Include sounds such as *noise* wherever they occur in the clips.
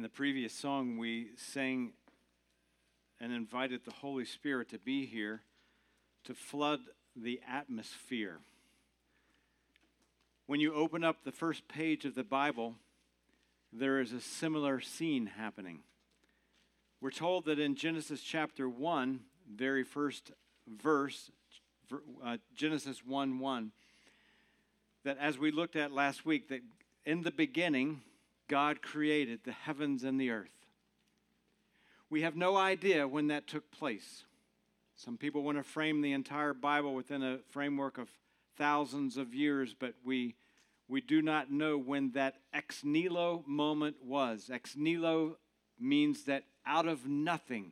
In the previous song, we sang and invited the Holy Spirit to be here to flood the atmosphere. When you open up the first page of the Bible, there is a similar scene happening. We're told that in Genesis chapter 1, very first verse, uh, Genesis 1 1, that as we looked at last week, that in the beginning, God created the heavens and the earth. We have no idea when that took place. Some people want to frame the entire Bible within a framework of thousands of years, but we, we do not know when that ex nihilo moment was. Ex nihilo means that out of nothing,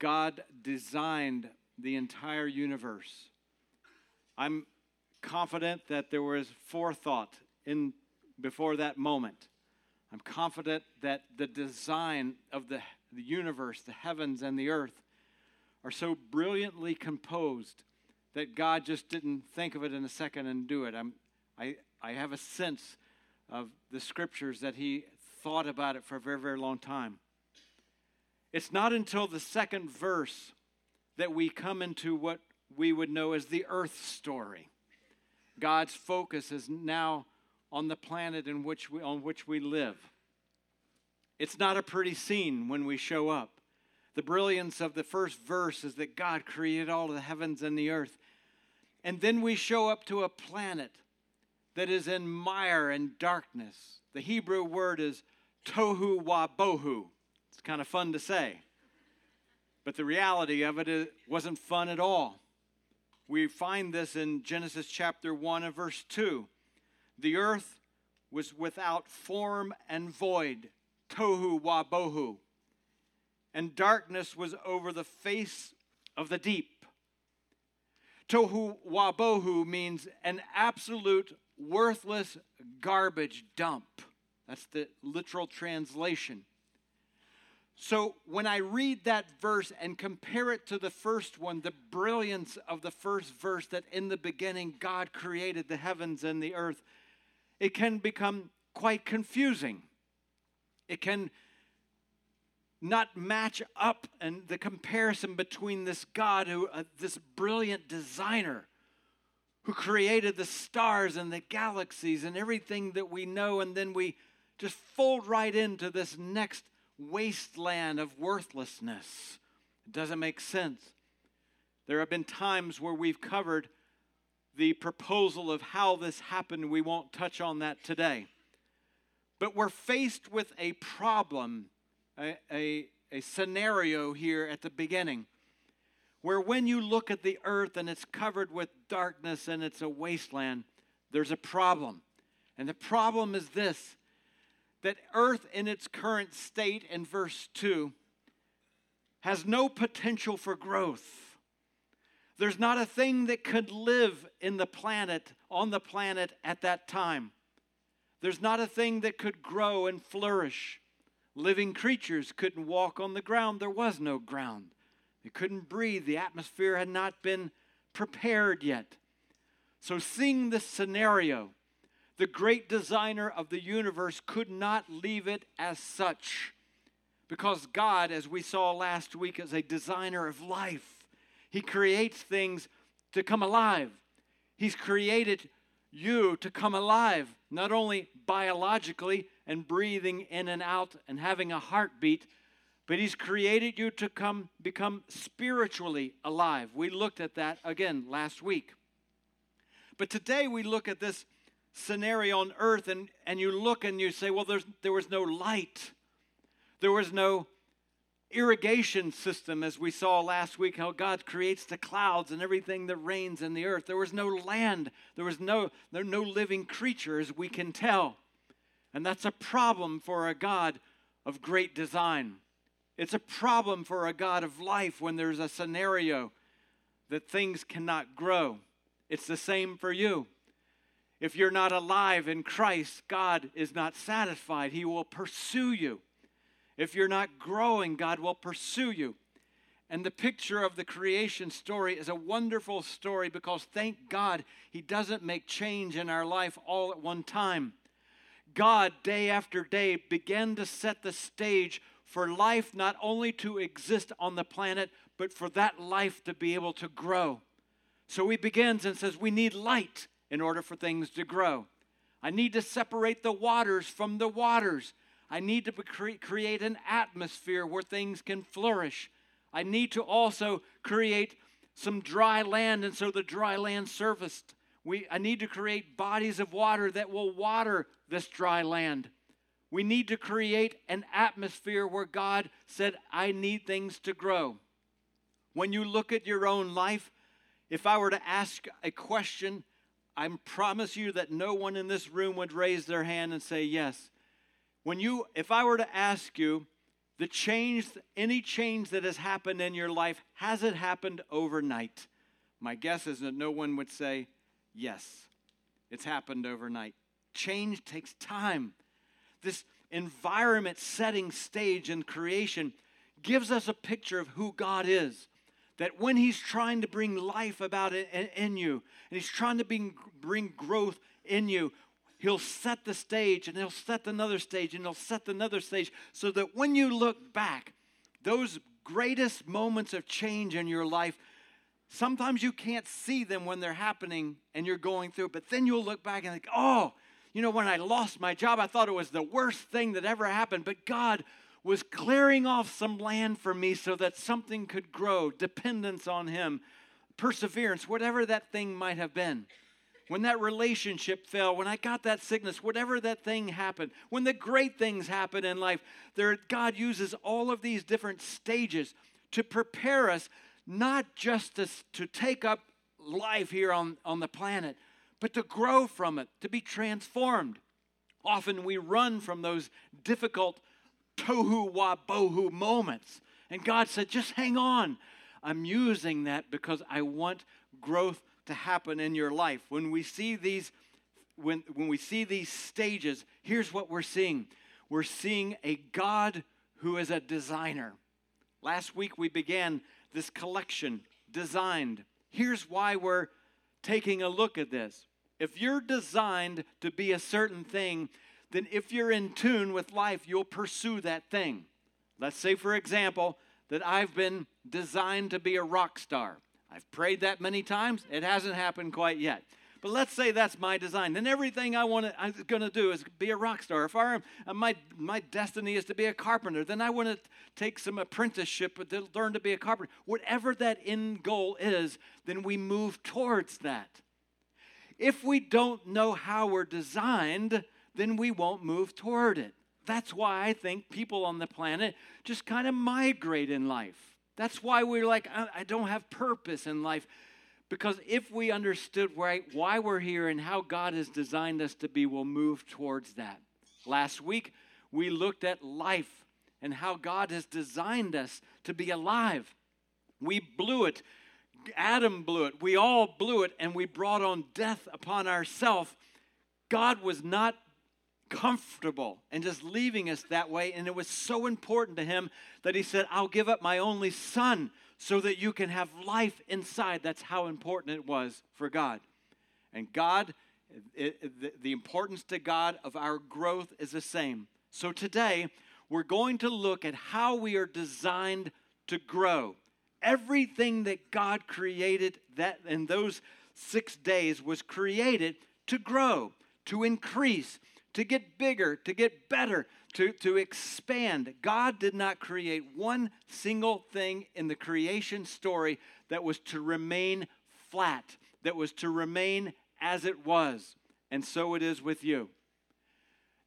God designed the entire universe. I'm confident that there was forethought in before that moment. I'm confident that the design of the, the universe, the heavens and the earth, are so brilliantly composed that God just didn't think of it in a second and do it. I'm, I, I have a sense of the scriptures that He thought about it for a very, very long time. It's not until the second verse that we come into what we would know as the earth story. God's focus is now on the planet in which we, on which we live. It's not a pretty scene when we show up. The brilliance of the first verse is that God created all the heavens and the earth. And then we show up to a planet that is in mire and darkness. The Hebrew word is tohu wa bohu. It's kind of fun to say. But the reality of it, wasn't fun at all. We find this in Genesis chapter 1 and verse 2. The earth was without form and void, tohu wa bohu, and darkness was over the face of the deep. Tohu wa bohu means an absolute worthless garbage dump. That's the literal translation. So when I read that verse and compare it to the first one, the brilliance of the first verse that in the beginning God created the heavens and the earth, it can become quite confusing. It can not match up and the comparison between this God who uh, this brilliant designer who created the stars and the galaxies and everything that we know and then we just fold right into this next wasteland of worthlessness. It doesn't make sense. There have been times where we've covered the proposal of how this happened. We won't touch on that today. But we're faced with a problem, a, a, a, scenario here at the beginning, where when you look at the earth and it's covered with darkness and it's a wasteland, there's a problem. And the problem is this that earth in its current state, in verse 2, has no potential for growth there's not a thing that could live in the planet, on the planet at that time. There's not a thing that could grow and flourish. Living creatures couldn't walk on the ground. There was no ground. They couldn't breathe. The atmosphere had not been prepared yet. So, seeing this scenario, the great designer of the universe could not leave it as such. Because God, as we saw last week, is a designer of life. He creates things to come alive. He's created you to come alive, not only biologically and breathing in and out and having a heartbeat, but He's created you to come become spiritually alive. We looked at that again last week. But today we look at this scenario on earth and, and you look and you say, well, there's, there was no light. There was no irrigation system, as we saw last week, how God creates the clouds and everything that rains in the earth. There was no land, there was no, there no living creatures we can tell. And that's a problem for a God of great design. It's a problem for a God of life when there's a scenario that things cannot grow. It's the same for you. If you're not alive in Christ, God is not satisfied. He will pursue you. If you're not growing, God will pursue you. And the picture of the creation story is a wonderful story because thank God He doesn't make change in our life all at one time. God, day after day, began to set the stage for life not only to exist on the planet, but for that life to be able to grow. So he begins and says, We need light in order for things to grow. I need to separate the waters from the waters. I need to cre- create an atmosphere where things can flourish. I need to also create some dry land, and so the dry land surfaced. We, I need to create bodies of water that will water this dry land. We need to create an atmosphere where God said, I need things to grow. When you look at your own life, if I were to ask a question, I promise you that no one in this room would raise their hand and say yes. When you, if I were to ask you, the change, any change that has happened in your life, has it happened overnight? My guess is that no one would say yes. It's happened overnight. Change takes time. This environment setting stage in creation gives us a picture of who God is. That when He's trying to bring life about in, in you, and He's trying to bring, bring growth in you, He'll set the stage, and He'll set another stage, and He'll set another stage, so that when you look back, those greatest moments of change in your life, sometimes you can't see them when they're happening and you're going through, but then you'll look back and think, oh, you know, when I lost my job, I thought it was the worst thing that ever happened, but God was clearing off some land for me so that something could grow, dependence on Him, perseverance, whatever that thing might have been. When that relationship fell, when I got that sickness, whatever that thing happened, when the great things happen in life, there, God uses all of these different stages to prepare us not just to, to take up life here on, on the planet, but to grow from it, to be transformed. Often we run from those difficult tohu wa bohu moments. And God said, just hang on. I'm using that because I want growth to happen in your life. When we see these when, when we see these stages, here's what we're seeing. We're seeing a God who is a designer. Last week we began this collection, Designed. Here's why we're taking a look at this. If you're designed to be a certain thing, then if you're in tune with life, you'll pursue that thing. Let's say, for example, that I've been designed to be a rock star. I've prayed that many times, it hasn't happened quite yet. But let's say that's my design. Then everything I want to, I'm going to do is be a rock star. If I am, uh, my, my destiny is to be a carpenter, then I want to take some apprenticeship to learn to be a carpenter. Whatever that end goal is, then we move towards that. If we don't know how we're designed, then we won't move toward it. That's why I think people on the planet just kind of migrate in life. That's why we're like, I, I don't have purpose in life because if we understood right why we're here and how God has designed us to be, we'll move towards that. Last week, we looked at life and how God has designed us to be alive. We blew it. Adam blew it. We all blew it, and we brought on death upon ourselves. God was not comfortable and just leaving us that way. And it was so important to him that he said, I'll give up my only son so that you can have life inside. That's how important it was for God. And God, it, the, the importance to God of our growth is the same. So today, we're going to look at how we are designed to grow. Everything that God created that in those six days was created to grow, to increase, to get bigger, to get better, to, to expand. God did not create one single thing in the creation story that was to remain flat, that was to remain as it was. And so it is with you.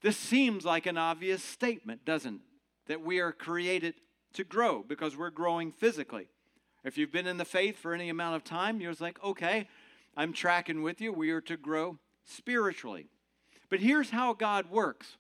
This seems like an obvious statement, doesn't it? That we are created to grow because we're growing physically. If you've been in the faith for any amount of time, you're like, okay, I'm tracking with you. We are to grow spiritually. But here's how God works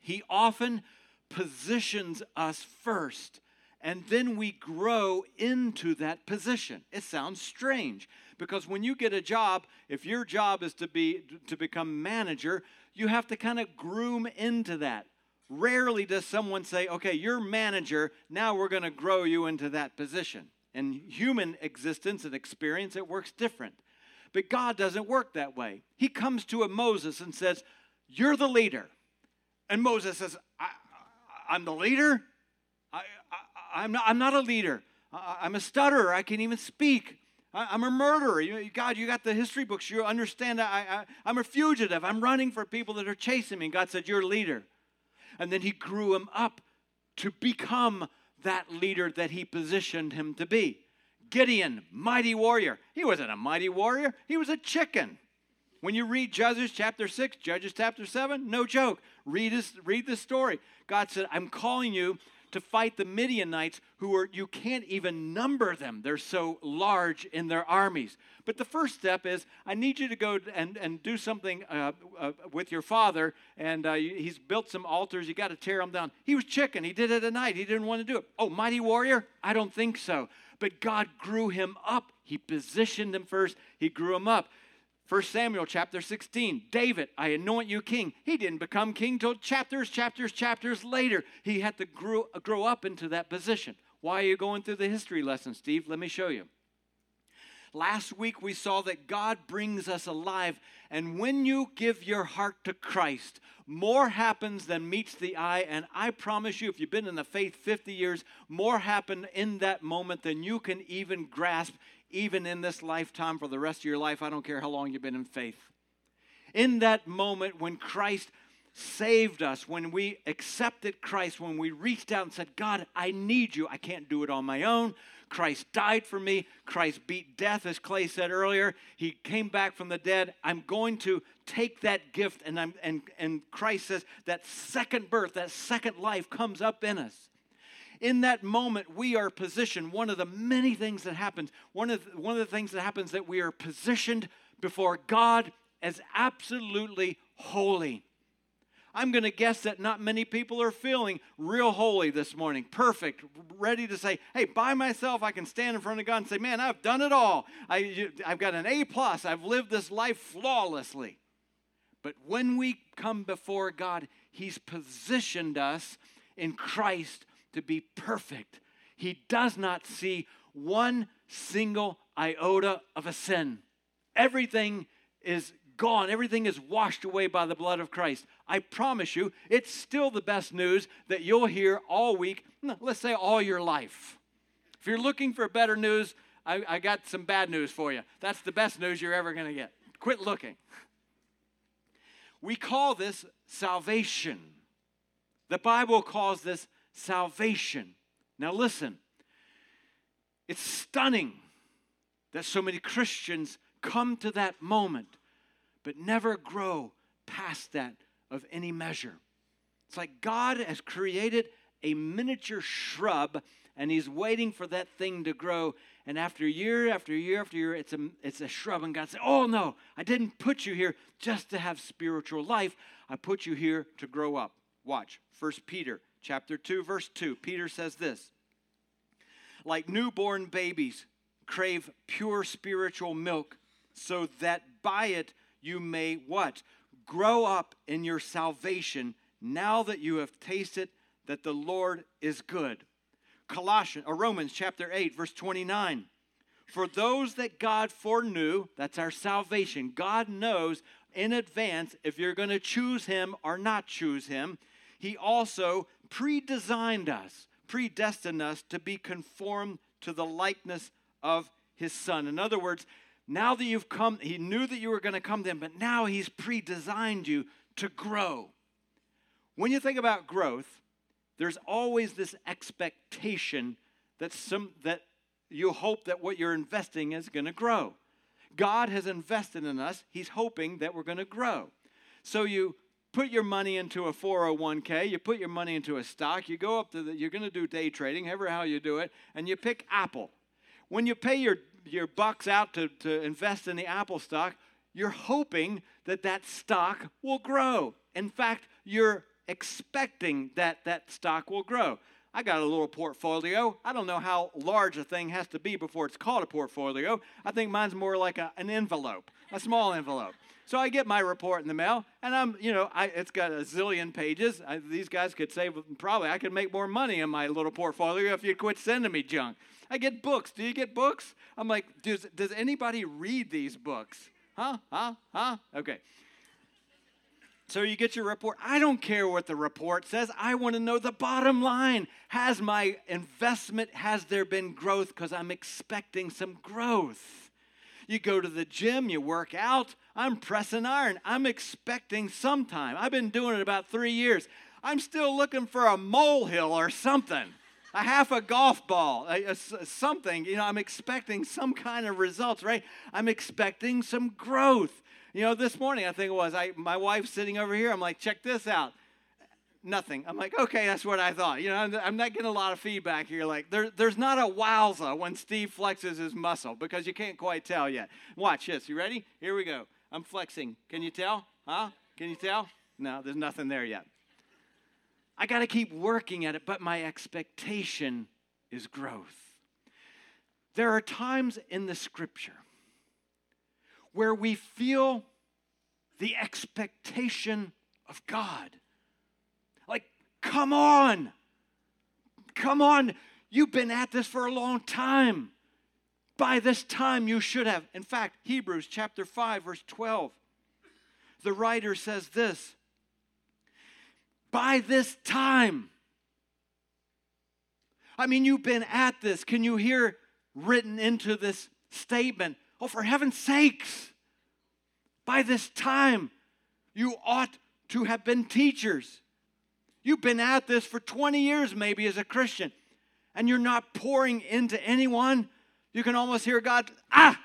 He often positions us first, and then we grow into that position. It sounds strange because when you get a job, if your job is to be to become manager, you have to kind of groom into that. Rarely does someone say, "Okay, you're manager, now we're going to grow you into that position." In human existence and experience, it works different. But God doesn't work that way. He comes to a Moses and says, You're the leader. And Moses says, I, am the leader? I, am not, I'm not a leader. I, am a stutterer. I can't even speak. I, am a murderer. You, God, you got the history books. You understand I, I, I'm a fugitive. I'm running for people that are chasing me. And God said, You're a leader. And then he grew him up to become that leader that he positioned him to be. Gideon, mighty warrior. He wasn't a mighty warrior, he was a chicken. When you read Judges chapter 6, Judges chapter 7, no joke. Read, this, read the story. God said, I'm calling you to fight the Midianites who are, you can't even number them. They're so large in their armies. But the first step is, I need you to go and, and do something uh, uh, with your father. And uh, he's built some altars. You got to tear them down. He was chicken. He did it at night. He didn't want to do it. Oh, mighty warrior? I don't think so. But God grew him up. He positioned him first. He grew him up. 1 Samuel chapter 16, David, I anoint you king. He didn't become king till chapters, chapters, chapters later. He had to grow, grow up into that position. Why are you going through the history lesson, Steve? Let me show you. Last week we saw that God brings us alive, and when you give your heart to Christ, more happens than meets the eye. And I promise you, if you've been in the faith 50 years, more happened in that moment than you can even grasp even in this lifetime for the rest of your life. I don't care how long you've been in faith. In that moment when Christ saved us, when we accepted Christ, when we reached out and said, God, I need you. I can't do it on my own. Christ died for me. Christ beat death, as Clay said earlier. He came back from the dead. I'm going to take that gift, and, I'm, and, and Christ says that second birth, that second life comes up in us in that moment, we are positioned. One of the many things that happens, one of the, one of the things that happens that we are positioned before God as absolutely holy. I'm going to guess that not many people are feeling real holy this morning, perfect, ready to say, "Hey, by myself, I can stand in front of God and say, man, I've done it all. I, I've got an A plus. I've lived this life flawlessly." But when we come before God, He's positioned us in Christ to be perfect. He does not see one single iota of a sin. Everything is gone, everything is washed away by the blood of Christ. I promise you, it's still the best news that you'll hear all week, let's say all your life. If you're looking for better news, I, I got some bad news for you. That's the best news you're ever going to get. Quit looking. We call this salvation. The Bible calls this salvation. Now, listen, it's stunning that so many Christians come to that moment but never grow past that of any measure. It's like God has created a miniature shrub and he's waiting for that thing to grow. And after year after year after year, it's a, it's a shrub. And God said, Oh no, I didn't put you here just to have spiritual life. I put you here to grow up. Watch, First Peter chapter 2 verse 2 peter says this like newborn babies crave pure spiritual milk so that by it you may what? Grow up in your salvation now that you have tasted that the lord is good. Colossians or romans chapter 8 verse 29 for those that god foreknew that's our salvation god knows in advance if you're going to choose him or not choose him. He also predesigned us, predestined us to be conformed to the likeness of his son. In other words, now that you've come, he knew that you were going to come him, but now he's pre designed you to grow. When you think about growth, there's always this expectation that some that you hope that what you're investing is going to grow. God has invested in us. He's hoping that we're going to grow. So you put your money into a 401k, you put your money into a stock, you go up to the, you're going to do day trading, however how you do it, and you pick Apple. When you pay your, your bucks out to, to invest in the Apple stock, you're hoping that that stock will grow. In fact, you're expecting that that stock will grow. I got a little portfolio. I don't know how large a thing has to be before it's called a portfolio. I think mine's more like a, an envelope, a small envelope. So I get my report in the mail, and I'm, you know, I, it's got a zillion pages. I, these guys could save, probably I could make more money in my little portfolio if you quit sending me junk. I get books. Do you get books? I'm like, does, does anybody read these books? Huh? Huh? Huh? Okay. So you get your report. I don't care what the report says. I want to know the bottom line. Has my investment, has there been growth? Because I'm expecting some growth. You go to the gym, you work out. I'm pressing iron. I'm expecting some time. I've been doing it about three years. I'm still looking for a molehill or something, a half a golf ball, a, a, something. You know, I'm expecting some kind of results, right? I'm expecting some growth. You know, this morning I think it was I my wife's sitting over here. I'm like, check this out. Nothing. I'm like, okay, that's what I thought. You know, I'm, I'm not getting a lot of feedback here. Like, there, there's not a wowza when Steve flexes his muscle because you can't quite tell yet. Watch this. You ready? Here we go. I'm flexing. Can you tell? Huh? Can you tell? No, there's nothing there yet. I got to keep working at it, but my expectation is growth. There are times in the scripture where we feel the expectation of God. Like, come on, come on, you've been at this for a long time. By this time, you should have. In fact, Hebrews chapter 5, verse 12, the writer says this By this time, I mean, you've been at this. Can you hear written into this statement? Oh, for heaven's sakes, by this time, you ought to have been teachers. You've been at this for 20 years, maybe, as a Christian, and you're not pouring into anyone. You can almost hear God, ah,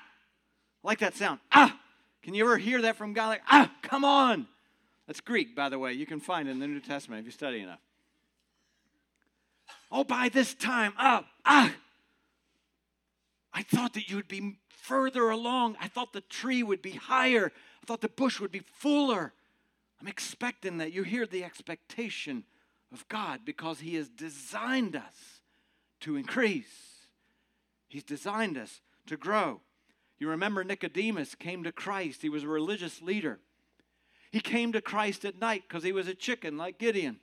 like that sound, ah. Can you ever hear that from God? Like, ah, come on. That's Greek, by the way. You can find it in the New Testament if you study enough. Oh, by this time, ah, ah. I thought that you would be further along. I thought the tree would be higher. I thought the bush would be fuller. I'm expecting that. You hear the expectation of God because He has designed us to increase, He's designed us to grow. You remember Nicodemus came to Christ, he was a religious leader. He came to Christ at night because he was a chicken like Gideon.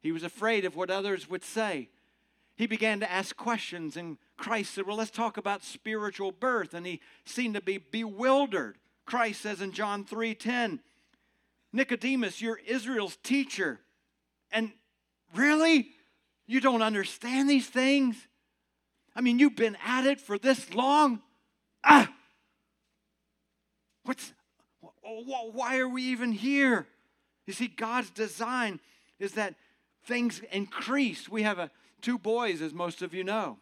He was afraid of what others would say. He began to ask questions, and Christ said, Well, let's talk about spiritual birth. And he seemed to be bewildered. Christ says in John 3:10, Nicodemus, you're Israel's teacher. And really? You don't understand these things? I mean, you've been at it for this long? Ah! What's Oh, why are we even here? You see, God's design is that things increase. We have a, two boys, as most of you know.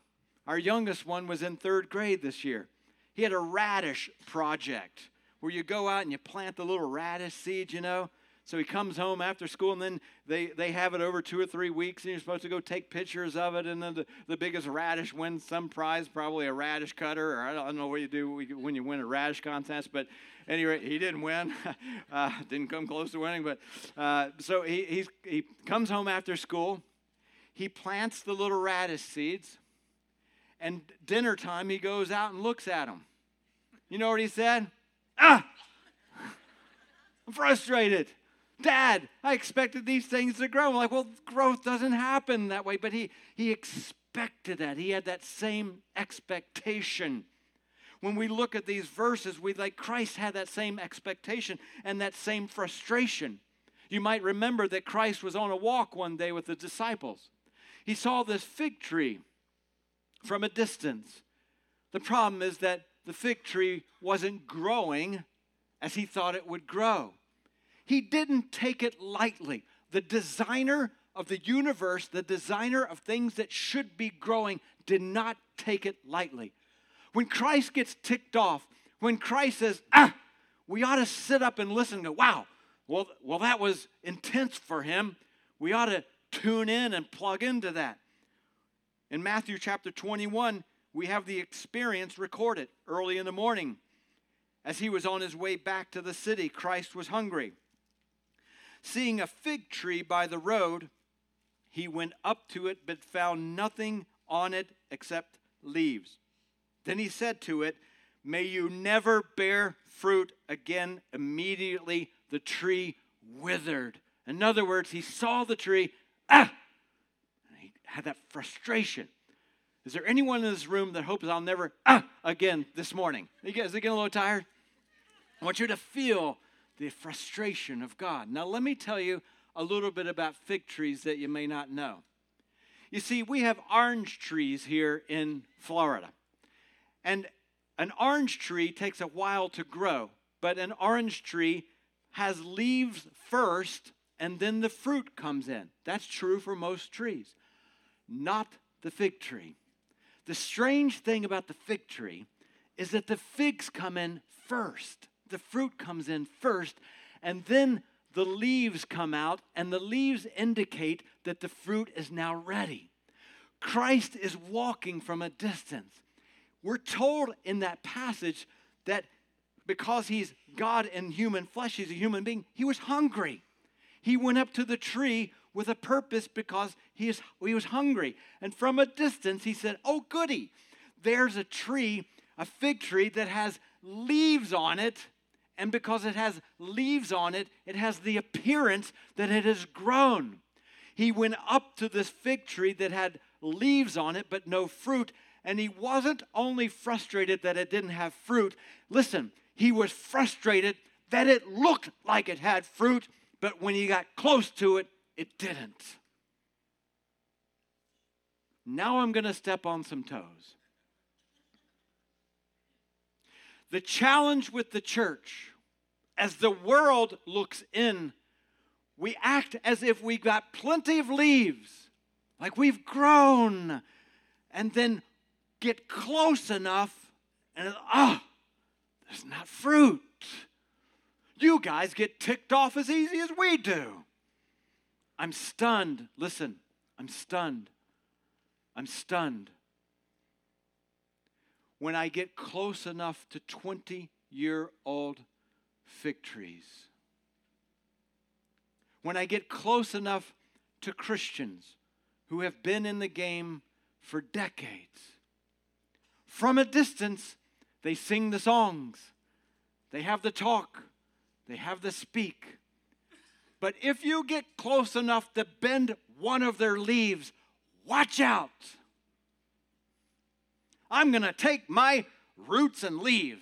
Our youngest one was in third grade this year. He had a radish project where you go out and you plant the little radish seeds, you know. So he comes home after school, and then they, they have it over two or three weeks, and you're supposed to go take pictures of it. And then the, the biggest radish wins some prize, probably a radish cutter, or I don't, I don't know what you do when you win a radish contest. But anyway, he didn't win, *laughs* uh, didn't come close to winning. But uh, so he, he comes home after school, he plants the little radish seeds, and dinner time, he goes out and looks at them. You know what he said? Ah! *laughs* I'm frustrated. Dad, I expected these things to grow. I'm like, well, growth doesn't happen that way. But he, he expected that. He had that same expectation. When we look at these verses, we like Christ had that same expectation and that same frustration. You might remember that Christ was on a walk one day with the disciples. He saw this fig tree from a distance. The problem is that the fig tree wasn't growing as he thought it would grow. He didn't take it lightly. The designer of the universe, the designer of things that should be growing, did not take it lightly. When Christ gets ticked off, when Christ says, ah, we ought to sit up and listen to, wow, well, well, that was intense for him. We ought to tune in and plug into that. In Matthew chapter 21, we have the experience recorded early in the morning. As he was on his way back to the city, Christ was hungry. Seeing a fig tree by the road, he went up to it but found nothing on it except leaves. Then he said to it, May you never bear fruit again. Immediately the tree withered. In other words, he saw the tree, ah! He had that frustration. Is there anyone in this room that hopes I'll never, ah, again this morning? Are you guys getting a little tired? I want you to feel the frustration of God. Now, let me tell you a little bit about fig trees that you may not know. You see, we have orange trees here in Florida. And an orange tree takes a while to grow, but an orange tree has leaves first and then the fruit comes in. That's true for most trees, not the fig tree. The strange thing about the fig tree is that the figs come in first, the fruit comes in first, and then the leaves come out, and the leaves indicate that the fruit is now ready. Christ is walking from a distance. We're told in that passage that because he's God in human flesh, he's a human being, he was hungry. He went up to the tree with a purpose because he, is, he was hungry. And from a distance, he said, Oh, goody, there's a tree, a fig tree that has leaves on it. And because it has leaves on it, it has the appearance that it has grown. He went up to this fig tree that had leaves on it, but no fruit. And he wasn't only frustrated that it didn't have fruit, listen, he was frustrated that it looked like it had fruit, but when he got close to it, it didn't. Now I'm going to step on some toes. The challenge with the church, as the world looks in, we act as if we got plenty of leaves, like we've grown, and then get close enough and, ah, oh, there's not fruit. You guys get ticked off as easy as we do. I'm stunned. Listen, I'm stunned. I'm stunned. When I get close enough to 20 year old fig trees, when I get close enough to Christians who have been in the game for decades, from a distance, they sing the songs, they have the talk, they have the speak. But if you get close enough to bend one of their leaves, watch out. I'm going to take my roots and leave.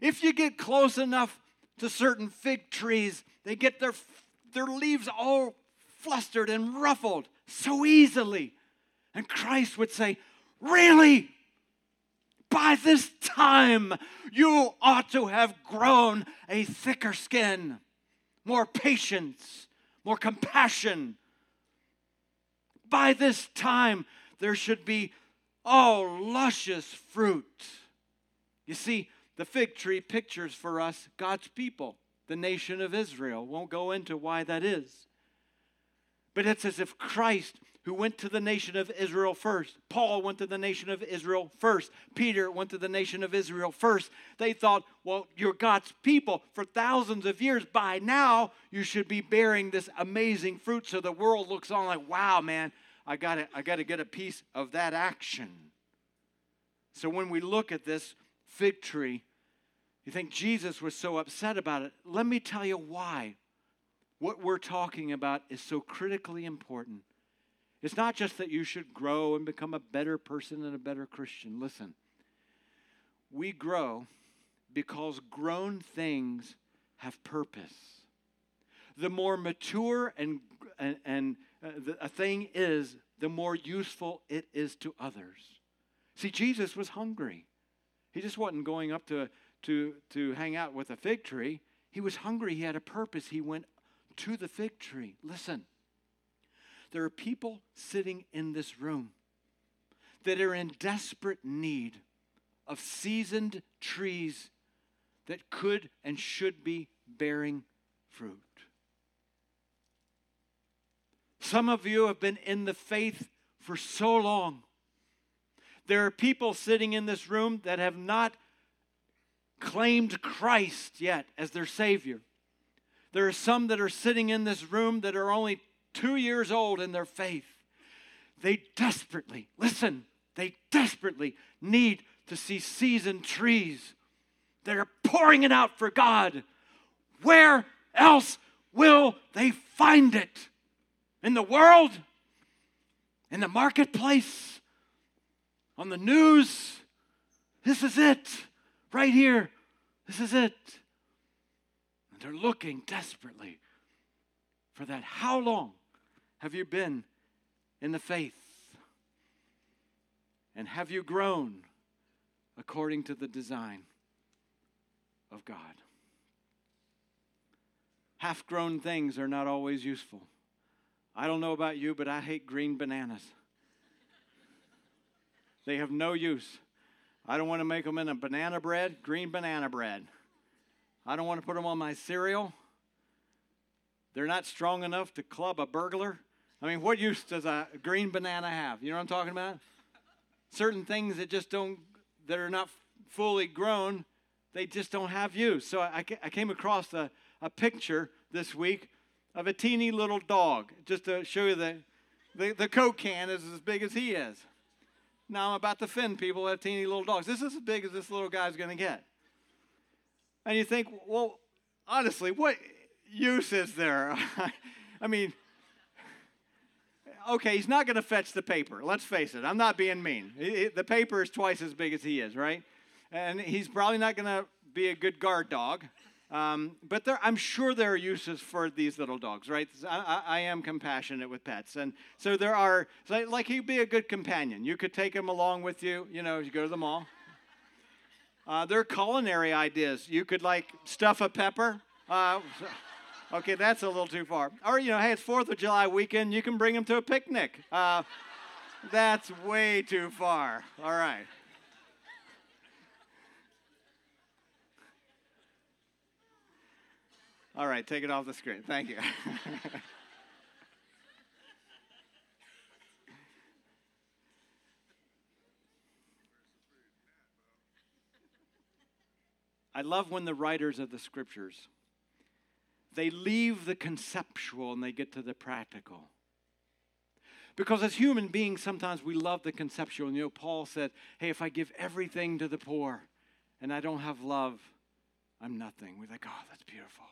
If you get close enough to certain fig trees, they get their, their leaves all flustered and ruffled so easily. And Christ would say, Really? By this time, you ought to have grown a thicker skin, more patience, more compassion. By this time, there should be all luscious fruit. You see, the fig tree pictures for us God's people, the nation of Israel. Won't go into why that is. But it's as if Christ who went to the nation of Israel first. Paul went to the nation of Israel first. Peter went to the nation of Israel first. They thought, well, you're God's people for thousands of years. By now, you should be bearing this amazing fruit. So the world looks on like, wow, man, I got I got to get a piece of that action. So when we look at this fig tree, you think Jesus was so upset about it. Let me tell you why. What we're talking about is so critically important. It's not just that you should grow and become a better person and a better Christian. Listen, we grow because grown things have purpose. The more mature and, and, and Uh, a thing is, the more useful it is to others. See, Jesus was hungry. He just wasn't going up to, to, to hang out with a fig tree. He was hungry. He had a purpose. He went to the fig tree. Listen, there are people sitting in this room that are in desperate need of seasoned trees that could and should be bearing fruit. Some of you have been in the faith for so long. There are people sitting in this room that have not claimed Christ yet as their Savior. There are some that are sitting in this room that are only two years old in their faith, they desperately, listen, they desperately need to see seasoned trees that are pouring it out for God. Where else will they find it? In the world? In the marketplace? On the news? This is it, right here. This is it. And they're looking desperately for that. How long have you been in the faith? And have you grown according to the design of God? Half grown things are not always useful. I don't know about you, but I hate green bananas. They have no use. I don't want to make them in a banana bread, green banana bread. I don't want to put them on my cereal. They're not strong enough to club a burglar. I mean, what use does a green banana have? You know what I'm talking about? Certain things that just don't, that are not fully grown, they just don't have use. So I, I came across a, a picture this week of a teeny little dog, just to show you that the, the Coke can is as big as he is. Now I'm about to offend people have teeny little dogs. This is as big as this little guy's going to get. And you think, well, honestly, what use is there? *laughs* I mean, okay, he's not going to fetch the paper. Let's face it. I'm not being mean. The paper is twice as big as he is, right? And he's probably not going to be a good guard dog. Um, but there, I'm sure there are uses for these little dogs, right? I, I, am compassionate with pets, and so there are. Like he'd be a good companion. You could take him along with you. You know, you go to the mall. Uh, there are culinary ideas. You could like stuff a pepper. Uh, *laughs* okay, that's a little too far. Or you know, hey, it's Fourth of July weekend. You can bring him to a picnic. Uh, that's way too far. All right. All right, take it off the screen. Thank you. *laughs* I love when the writers of the scriptures they leave the conceptual and they get to the practical. Because as human beings, sometimes we love the conceptual. And you know, Paul said, Hey, if I give everything to the poor and I don't have love, I'm nothing. We're like, Oh, that's beautiful.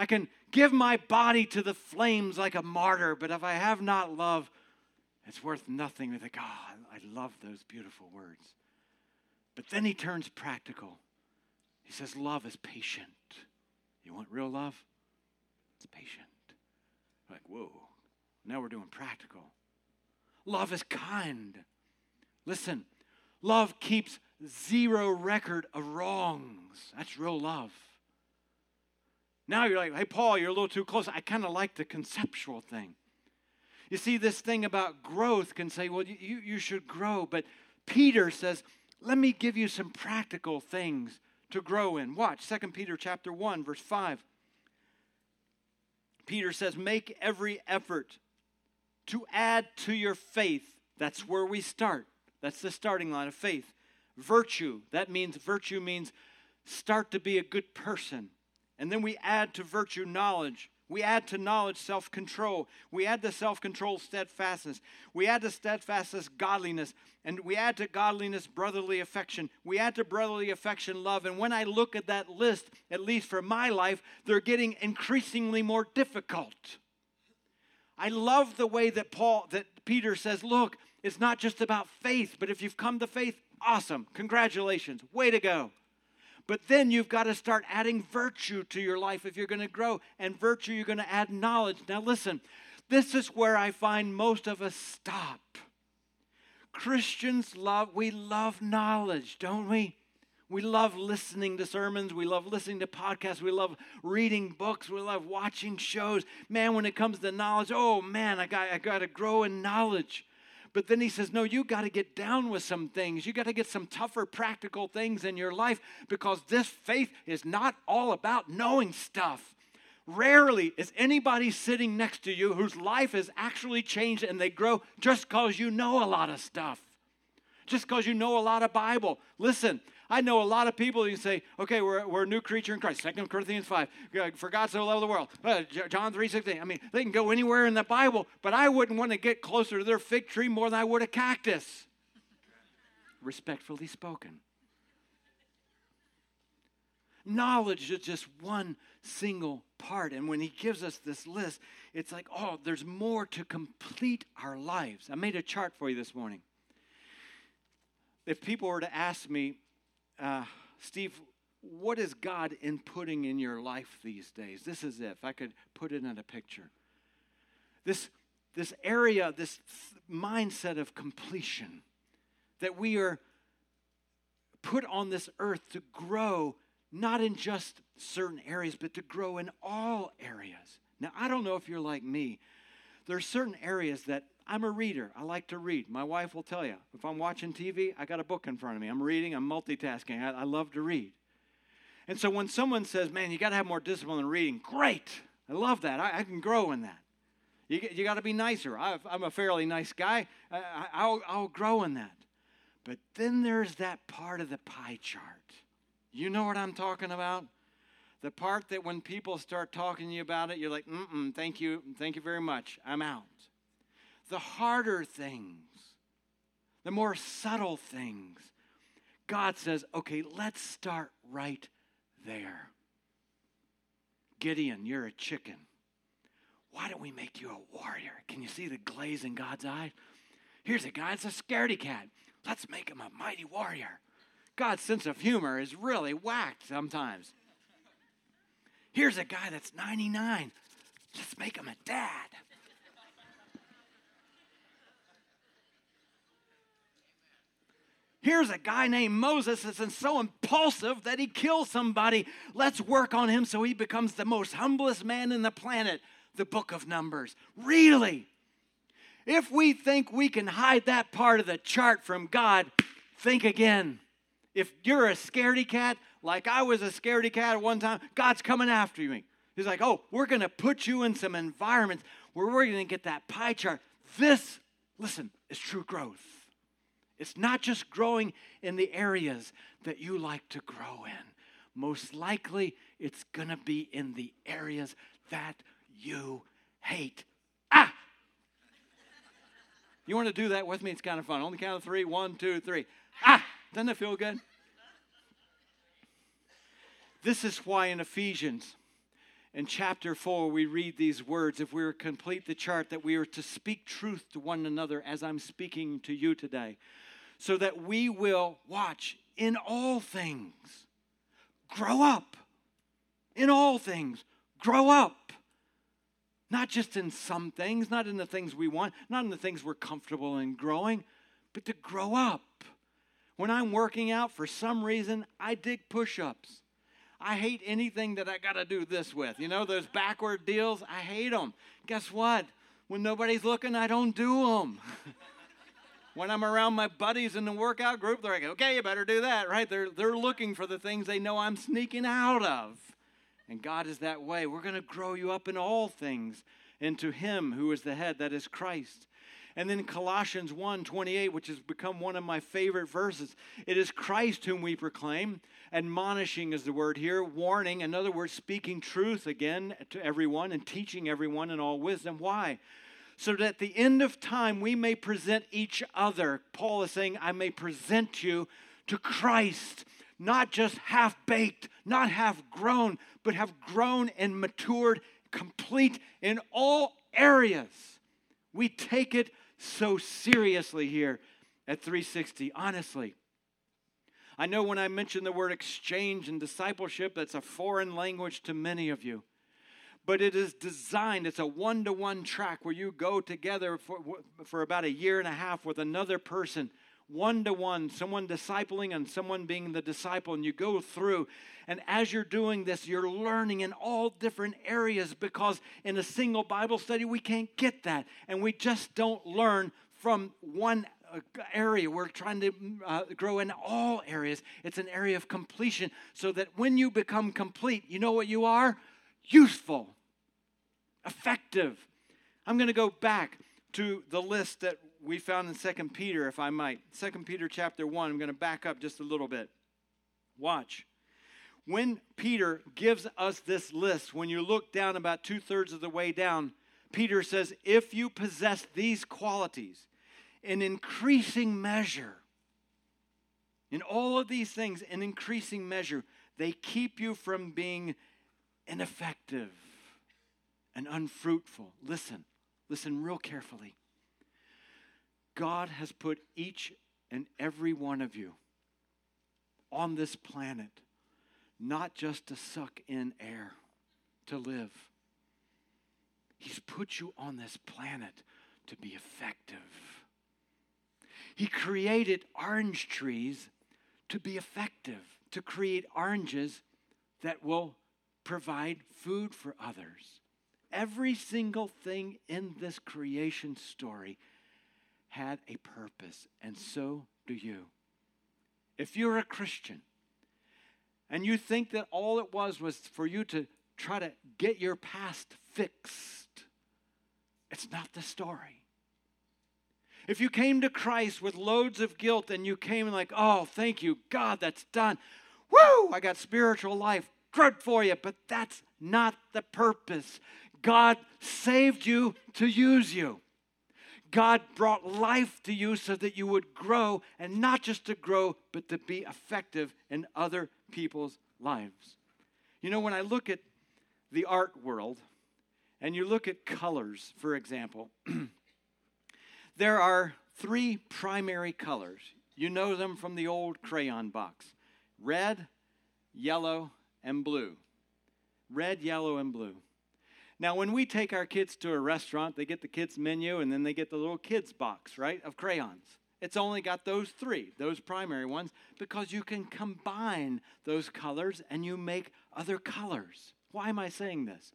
I can give my body to the flames like a martyr, but if I have not love, it's worth nothing. We think, I love those beautiful words. But then he turns practical. He says, Love is patient. You want real love? It's patient. Like, whoa, now we're doing practical. Love is kind. Listen, love keeps zero record of wrongs. That's real love. Now you're like, hey, Paul, you're a little too close. I kind of like the conceptual thing. You see, this thing about growth can say, well, you, you should grow. But Peter says, let me give you some practical things to grow in. Watch 2 Peter chapter 1, verse 5. Peter says, make every effort to add to your faith. That's where we start. That's the starting line of faith. Virtue, that means virtue means start to be a good person and then we add to virtue knowledge. We add to knowledge self control. We add to self control steadfastness. We add to steadfastness godliness. And we add to godliness brotherly affection. We add to brotherly affection love. And when I look at that list, at least for my life, they're getting increasingly more difficult. I love the way that Paul, that Peter says, look, it's not just about faith, but if you've come to faith, awesome. Congratulations. Way to go. But then you've got to start adding virtue to your life if you're going to grow. And virtue, you're going to add knowledge. Now, listen, this is where I find most of us stop. Christians love, we love knowledge, don't we? We love listening to sermons. We love listening to podcasts. We love reading books. We love watching shows. Man, when it comes to knowledge, oh man, I got, I got to grow in knowledge. But then he says, No, you got to get down with some things. You got to get some tougher, practical things in your life because this faith is not all about knowing stuff. Rarely is anybody sitting next to you whose life has actually changed and they grow just because you know a lot of stuff, just because you know a lot of Bible. Listen, I know a lot of people who say, okay, we're, we're a new creature in Christ. 2 Corinthians 5. For God so loved the world. Uh, John 3 16. I mean, they can go anywhere in the Bible, but I wouldn't want to get closer to their fig tree more than I would a cactus. Respectfully spoken. Knowledge is just one single part. And when he gives us this list, it's like, oh, there's more to complete our lives. I made a chart for you this morning. If people were to ask me, uh, Steve, what is God inputting in your life these days? This is it. If I could put it in a picture. This, this area, this mindset of completion, that we are put on this earth to grow, not in just certain areas, but to grow in all areas. Now, I don't know if you're like me. There are certain areas that I'm a reader. I like to read. My wife will tell you. If I'm watching TV, I got a book in front of me. I'm reading, I'm multitasking. I, I love to read. And so when someone says, man, you got to have more discipline in reading, great. I love that. I, I can grow in that. You, you got to be nicer. I, am a fairly nice guy. I, will I'll grow in that. But then there's that part of the pie chart. You know what I'm talking about? The part that when people start talking to you about it, you're like, mm mm thank you, thank you very much. I'm out. The harder things, the more subtle things, God says, okay, let's start right there. Gideon, you're a chicken. Why don't we make you a warrior? Can you see the glaze in God's eye? Here's a guy, that's a scaredy cat. Let's make him a mighty warrior. God's sense of humor is really whacked sometimes. Here's a guy that's 99. Let's make him a dad. Here's a guy named Moses that's so impulsive that he kills somebody. Let's work on him so he becomes the most humblest man in the planet. The book of Numbers. Really? If we think we can hide that part of the chart from God, think again. If you're a scaredy cat, like I was a scaredy cat at one time, God's coming after me. He's like, oh, we're going to put you in some environments where we're going to get that pie chart. This, listen, is true growth. It's not just growing in the areas that you like to grow in. Most likely, it's going to be in the areas that you hate. Ah! You want to do that with me? It's kind of fun. On the count of three: one, two, three. Ah! Doesn't it feel good? This is why in Ephesians, in chapter 4, we read these words. If we were complete the chart, that we are to speak truth to one another as I'm speaking to you today so that we will watch in all things, grow up. In all things, grow up. Not just in some things, not in the things we want, not in the things we're comfortable in growing, but to grow up. When I'm working out, for some reason, I dig push ups. I hate anything that I got to do this with. You know, those backward deals, I hate them. Guess what? When nobody's looking, I don't do them. *laughs* when I'm around my buddies in the workout group, they're like, okay, you better do that, right? They're, they're looking for the things they know I'm sneaking out of. And God is that way. We're going to grow you up in all things into Him who is the head, that is Christ. And then Colossians 1 28, which has become one of my favorite verses. It is Christ whom we proclaim. Admonishing is the word here, warning, in other words, speaking truth again to everyone and teaching everyone in all wisdom. Why? So that at the end of time we may present each other. Paul is saying, I may present you to Christ, not just half baked, not half grown, but have grown and matured, complete in all areas. We take it so seriously here at 360, honestly. I know when I mention the word exchange and discipleship, that's a foreign language to many of you but it is designed, it's a one to one track where you go together for, for about a year and a half with another person, one to one, someone discipling and someone being the disciple, and you go through. And as you're doing this, you're learning in all different areas because in a single Bible study, we can't get that. And we just don't learn from one uh, area. We're trying to uh, grow in all areas. It's an area of completion so that when you become complete, you know what you are? Useful, effective. I'm going to go back to the list that we found in Second Peter, if I might. Second Peter chapter 1, I'm going to back up just a little bit. Watch. When Peter gives us this list, when you look down about two thirds of the way down, Peter says, If you possess these qualities in increasing measure, in all of these things, in increasing measure, they keep you from being ineffective and unfruitful. Listen, listen real carefully. God has put each and every one of you on this planet not just to suck in air, to live. He's put you on this planet to be effective. He created orange trees to be effective, to create oranges that will provide food for others. Every single thing in this creation story had a purpose, and so do you. If you're a Christian and you think that all it was was for you to try to get your past fixed, it's not the story. If you came to Christ with loads of guilt and you came like, oh, thank you, God, that's done. Woo, I got spiritual life. Good for you, but that's not the purpose. God saved you to use you. God brought life to you so that you would grow, and not just to grow, but to be effective in other people's lives. You know, when I look at the art world, and you look at colors, for example, *clears throat* there are three primary colors. You know them from the old crayon box red, yellow, and blue. Red, yellow, and blue. Now, when we take our kids to a restaurant, they get the kids' menu and then they get the little kids' box, right, of crayons. It's only got those three, those primary ones, because you can combine those colors and you make other colors. Why am I saying this?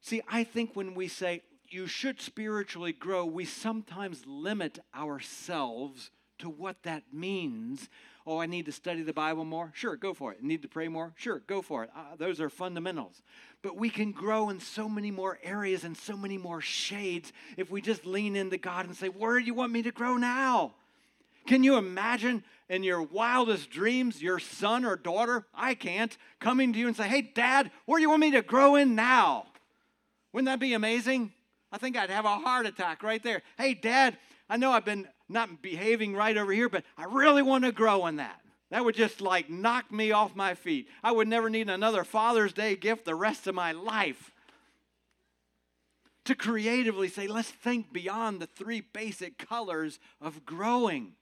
See, I think when we say you should spiritually grow, we sometimes limit ourselves to what that means Oh, I need to study the Bible more? Sure, go for it. Need to pray more? Sure, go for it. Uh, those are fundamentals. But we can grow in so many more areas and so many more shades if we just lean into God and say, Where do you want me to grow now? Can you imagine in your wildest dreams your son or daughter, I can't, coming to you and say, Hey, dad, where do you want me to grow in now? Wouldn't that be amazing? I think I'd have a heart attack right there. Hey, dad, I know I've been not behaving right over here, but I really want to grow in that. That would just like knock me off my feet. I would never need another Father's Day gift the rest of my life. To creatively say, let's think beyond the three basic colors of growing.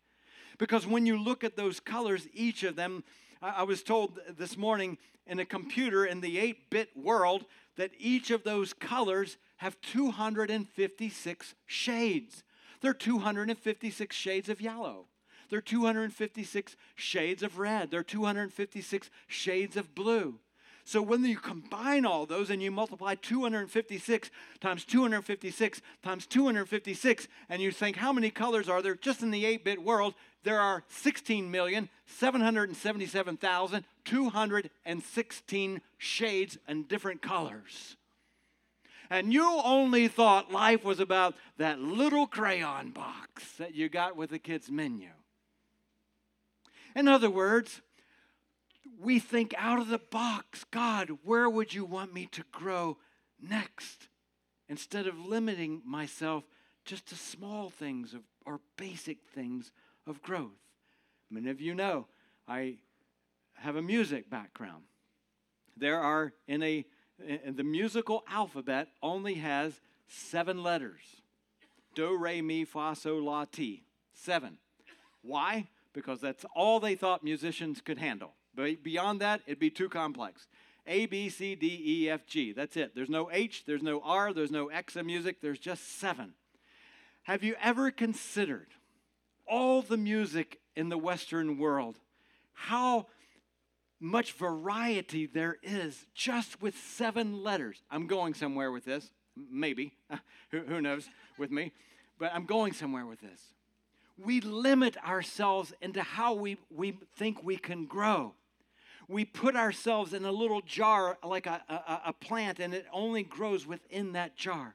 Because when you look at those colors, each of them, I was told this morning in a computer in the 8 bit world that each of those colors have 256 shades. There are 256 shades of yellow. There are 256 shades of red. There are 256 shades of blue. So when you combine all those and you multiply 256 times 256 times 256, and you think, how many colors are there just in the 8 bit world? There are 16,777,216 shades and different colors and you only thought life was about that little crayon box that you got with the kids' menu. In other words, we think out of the box God, where would you want me to grow next? Instead of limiting myself just to small things of, or basic things of growth. Many of you know I have a music background. There are in a and the musical alphabet only has seven letters do, re, mi, fa, so, la, ti. Seven. Why? Because that's all they thought musicians could handle. But beyond that, it'd be too complex. A, B, C, D, E, F, G. That's it. There's no H, there's no R, there's no X in music, there's just seven. Have you ever considered all the music in the Western world? How much variety there is just with seven letters. I'm going somewhere with this, maybe. *laughs* who, who knows with me? But I'm going somewhere with this. We limit ourselves into how we, we think we can grow. We put ourselves in a little jar like a, a, a plant, and it only grows within that jar.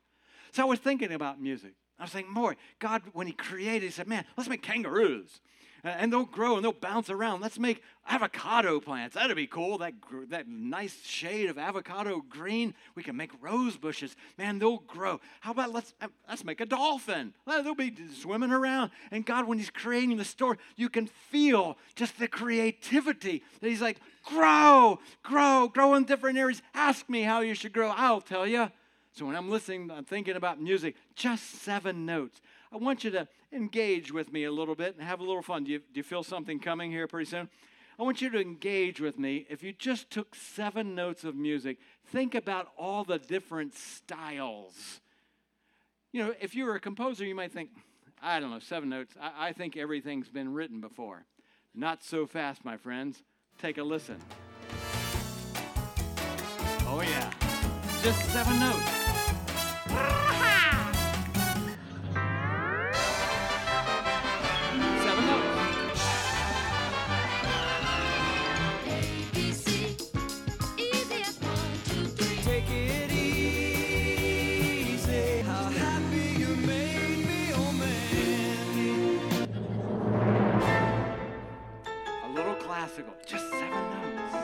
So I was thinking about music. I was thinking, boy, God, when He created, He said, man, let's make kangaroos and they'll grow and they'll bounce around. Let's make avocado plants. That'd be cool. That, that nice shade of avocado green. We can make rose bushes. Man, they'll grow. How about let's, uh, let's make a dolphin? They'll be swimming around. And God, when He's creating the story, you can feel just the creativity that He's like, grow, grow, grow in different areas. Ask me how you should grow. I'll tell you. So when I'm listening, I'm thinking about music, just seven notes. I want you to engage with me a little bit and have a little fun. Do you, do you feel something coming here pretty soon? I want you to engage with me. If you just took seven notes of music, think about all the different styles. You know, if you were a composer, you might think, I don't know, seven notes. I, I think everything's been written before. Not so fast, my friends. Take a listen. Oh, yeah. Just seven notes. Classical. Just seven notes.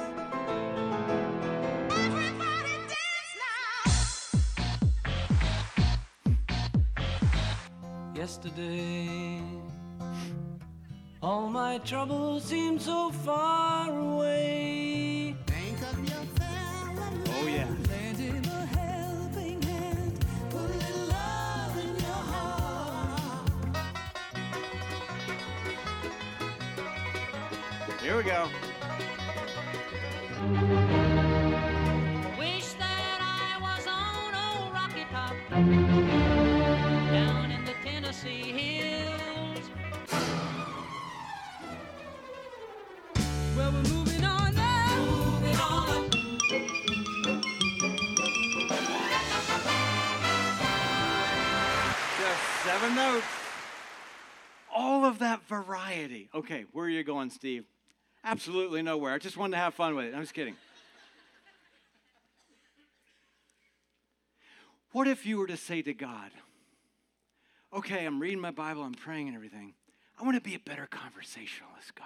Yesterday, all my troubles seemed so far away. Moving on. Just seven notes. All of that variety. Okay, where are you going, Steve? Absolutely nowhere. I just wanted to have fun with it. I'm just kidding. What if you were to say to God, okay, I'm reading my Bible, I'm praying and everything. I want to be a better conversationalist, God.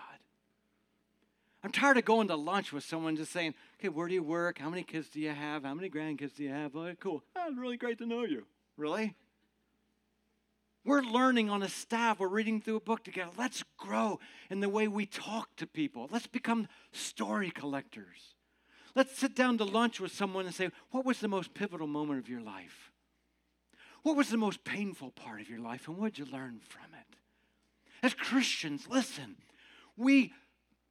I'm tired of going to lunch with someone just saying, okay, where do you work? How many kids do you have? How many grandkids do you have? Oh, cool. Oh, it's really great to know you. Really? We're learning on a staff. We're reading through a book together. Let's grow in the way we talk to people. Let's become story collectors. Let's sit down to lunch with someone and say, What was the most pivotal moment of your life? What was the most painful part of your life? And what did you learn from it? As Christians, listen, we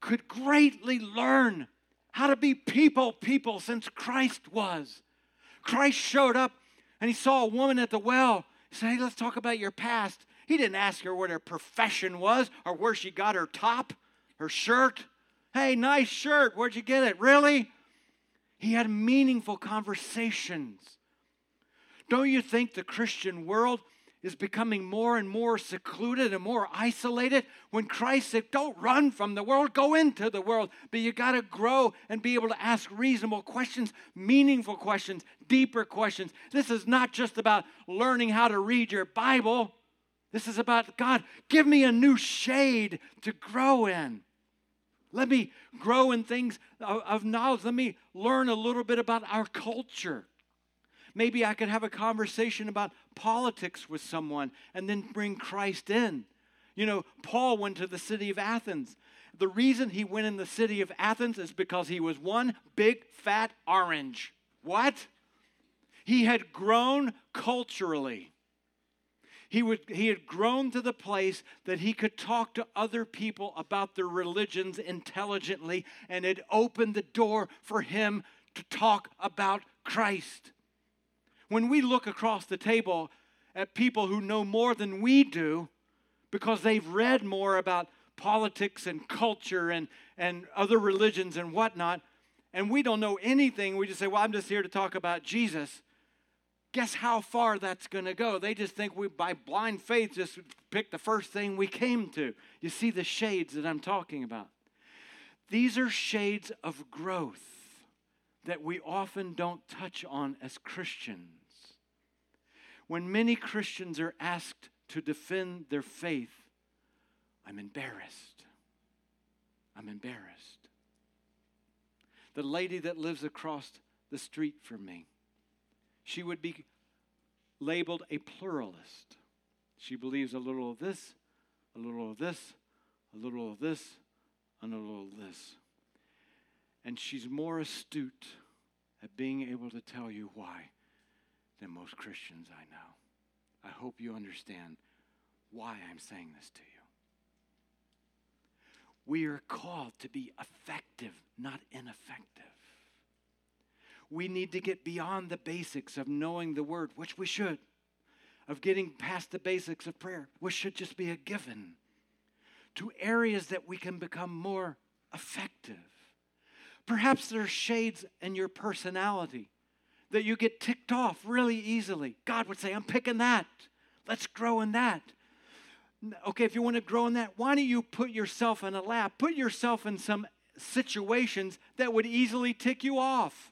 could greatly learn how to be people, people, since Christ was. Christ showed up and he saw a woman at the well. Said, Hey, let's talk about your past. He didn't ask her what her profession was or where she got her top, her shirt. Hey, nice shirt. Where'd you get it? Really? He had meaningful conversations. Don't you think the Christian world is becoming more and more secluded and more isolated when Christ said, Don't run from the world, go into the world. But you got to grow and be able to ask reasonable questions, meaningful questions, deeper questions. This is not just about learning how to read your Bible. This is about God, give me a new shade to grow in. Let me grow in things of, knowledge. Let me learn a little bit about our culture. Maybe I could have a conversation about politics with someone and then bring Christ in. You know, Paul went to the city of Athens. The reason he went in the city of Athens is because he was one big fat orange. What? He had grown culturally. He, would, he had grown to the place that he could talk to other people about their religions intelligently, and it opened the door for him to talk about Christ. When we look across the table at people who know more than we do because they've read more about politics and culture and, and other religions and whatnot, and we don't know anything, we just say, Well, I'm just here to talk about Jesus. Guess how far that's going to go? They just think we, by blind faith, just pick the first thing we came to. You see the shades that I'm talking about. These are shades of growth that we often don't touch on as Christians. When many Christians are asked to defend their faith, I'm embarrassed. I'm embarrassed. The lady that lives across the street from me, she would be labeled a pluralist. She believes a little of this, a little of this, a little of this, and a little of this. And she's more astute at being able to tell you why than most Christians I know. I hope you understand why I'm saying this to you. We are called to be effective, not ineffective. We need to get beyond the basics of knowing the word, which we should, of getting past the basics of prayer, which should just be a given, to areas that we can become more effective. Perhaps there are shades in your personality that you get ticked off really easily. God would say, I'm picking that. Let's grow in that. Okay, if you want to grow in that, why don't you put yourself in a lab? Put yourself in some situations that would easily tick you off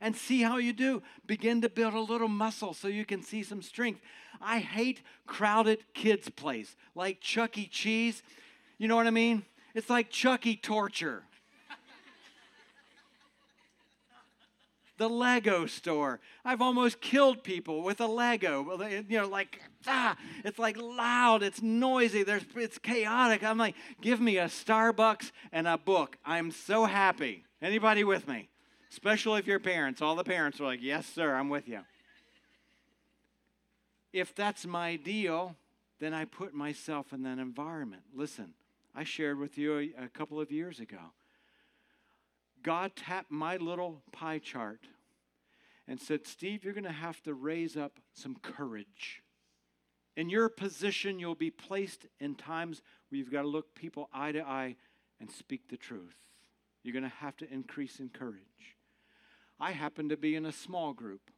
and see how you do. Begin to build a little muscle so you can see some strength. I hate crowded kids' plays like Chuck E. Cheese. You know what I mean? It's like Chuck E. torture. The Lego store. I've almost killed people with a Lego. You know, like ah, it's like loud, it's noisy, there's it's chaotic. I'm like, give me a Starbucks and a book. I'm so happy. Anybody with me? Especially if you're parents. All the parents are like, yes, sir, I'm with you. If that's my deal, then I put myself in that environment. Listen, I shared with you a, a couple of years ago. God tapped my little pie chart and said, Steve, you're going to have to raise up some courage. In your position, you'll be placed in times where you've got to look people eye to eye and speak the truth. You're going to have to increase in courage. I happen to be in a small group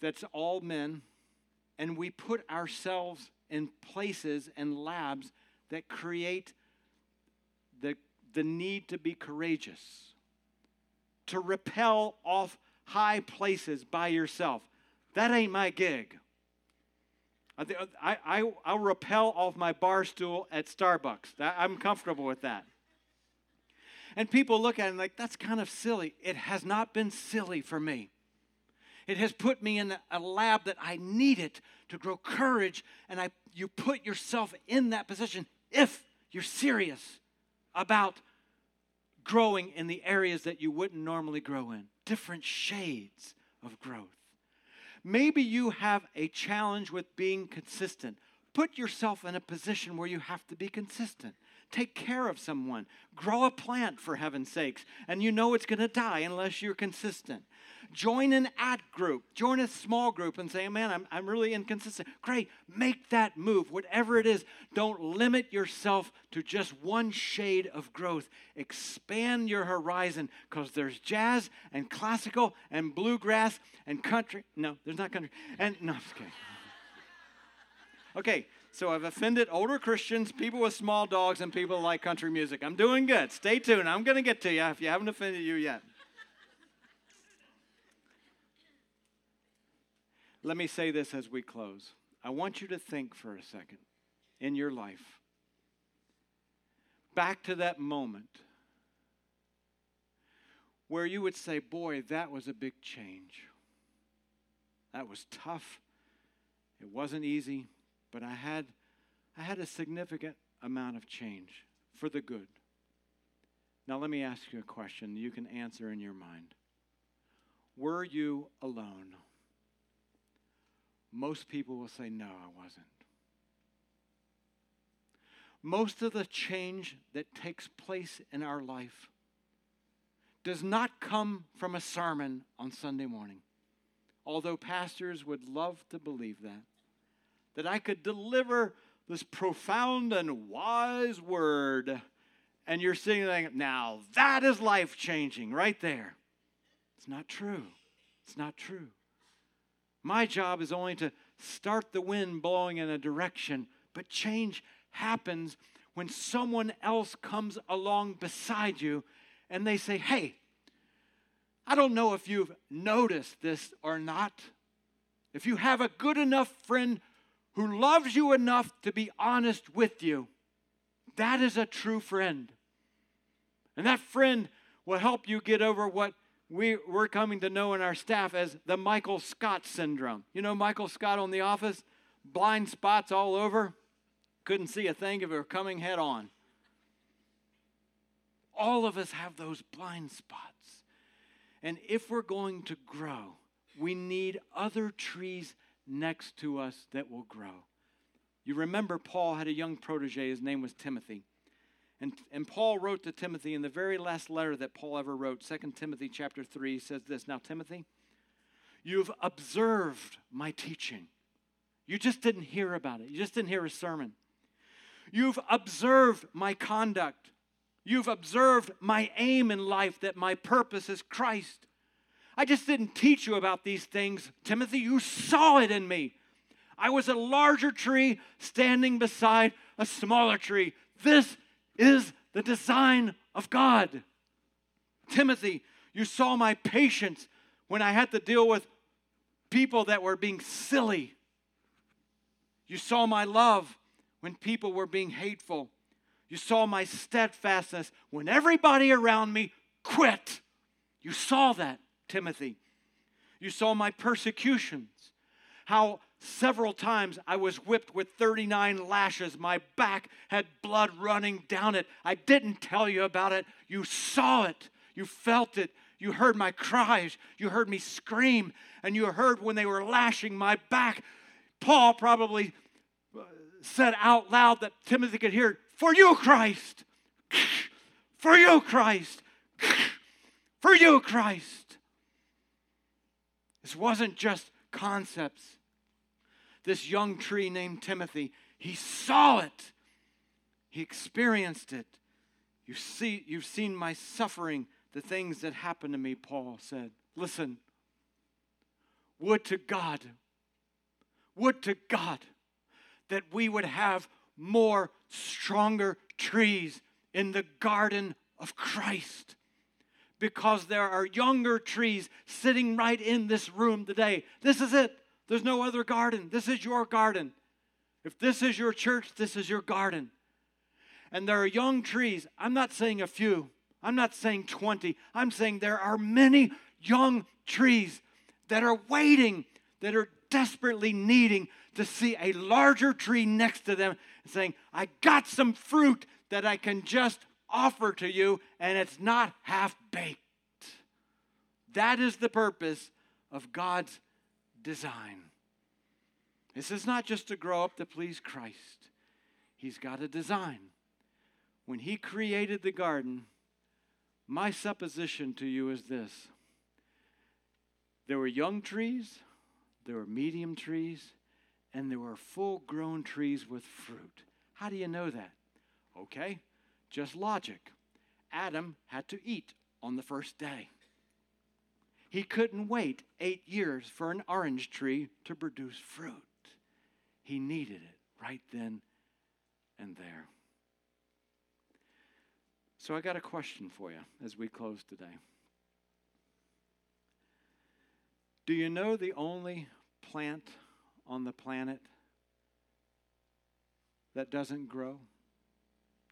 that's all men, and we put ourselves in places and labs that create the, need to be courageous, to repel off high places by yourself. That ain't my gig. I, I, I'll repel off my bar stool at Starbucks. I'm comfortable with that. And people look at it and like, that's kind of silly. It has not been silly for me. It has put me in a lab that I needed to grow courage, and I, you put yourself in that position if you're serious about growing in the areas that you wouldn't normally grow in. Different shades of growth. Maybe you have a challenge with being consistent. Put yourself in a position where you have to be consistent. Take care of someone. Grow a plant, for heaven's sakes, and you know it's going to die unless you're consistent. Join an ad group, join a small group and say, man, I'm, I'm really inconsistent. Great, make that move. Whatever it is, don't limit yourself to just one shade of growth. Expand your horizon because there's jazz and classical and bluegrass and country. No, there's not country. And no, I'm just kidding. *laughs* Okay, so I've offended older Christians, people with small dogs, and people who like country music. I'm doing good. Stay tuned. I'm going to get to you if you haven't offended you yet. Let me say this as we close. I want you to think for a second in your life back to that moment where you would say, Boy, that was a big change. That was tough. It wasn't easy, but I had, I had a significant amount of change for the good. Now, let me ask you a question you can answer in your mind. Were you alone? Most people will say, No, I wasn't. Most of the change that takes place in our life does not come from a sermon on Sunday morning, although pastors would love to believe that. That I could deliver this profound and wise word, and you're sitting there now that is life changing right there. It's not true. It's not true. My job is only to start the wind blowing in a direction, but change happens when someone else comes along beside you and they say, Hey, I don't know if you've noticed this or not. If you have a good enough friend who loves you enough to be honest with you, that is a true friend. And that friend will help you get over what we, we're coming to know in our staff as the Michael Scott syndrome. You know Michael Scott on The Office? Blind spots all over. Couldn't see a thing if it were coming head on. All of us have those blind spots. And if we're going to grow, we need other trees next to us that will grow. You remember Paul had a young protege, his name was Timothy. And, and Paul wrote to Timothy in the very last letter that Paul ever wrote, 2 Timothy chapter 3, says this Now, Timothy, you've observed my teaching. You just didn't hear about it, you just didn't hear a sermon. You've observed my conduct. You've observed my aim in life, that my purpose is Christ. I just didn't teach you about these things, Timothy. You saw it in me. I was a larger tree standing beside a smaller tree. This is the design of God. Timothy, you saw my patience when I had to deal with people that were being silly. You saw my love when people were being hateful. You saw my steadfastness when everybody around me quit. You saw that, Timothy. You saw my persecutions, how several times I was whipped with 39 lashes. My back had blood running down it. I didn't tell you about it. You saw it. You felt it. You heard my cries. You heard me scream. And you heard when they were lashing my back. Paul probably uh, said out loud that Timothy could hear, For you, Christ. For you, Christ. For you, Christ. This wasn't just concepts. This young tree named Timothy, he saw it. He experienced it. You see, you've seen my suffering, the things that happened to me, Paul said. Listen, would to God, would to God that we would have more stronger trees in the garden of Christ. Because there are younger trees sitting right in this room today. This is it. There's no other garden. This is your garden. If this is your church, this is your garden. And there are young trees. I'm not saying a few, I'm not saying 20. I'm saying there are many young trees that are waiting, that are desperately needing to see a larger tree next to them saying, I got some fruit that I can just offer to you, and it's not half baked. That is the purpose of God's design. This is not just to grow up to please Christ, He's got a design. When He created the garden, my supposition to you is this there were young trees, there were medium trees, and there were full grown trees with fruit. How do you know that? Okay, just logic. Adam had to eat on the first day. He couldn't wait eight years for an orange tree to produce fruit. He needed it right then and there. So, I got a question for you as we close today. Do you know the only plant on the planet that doesn't grow?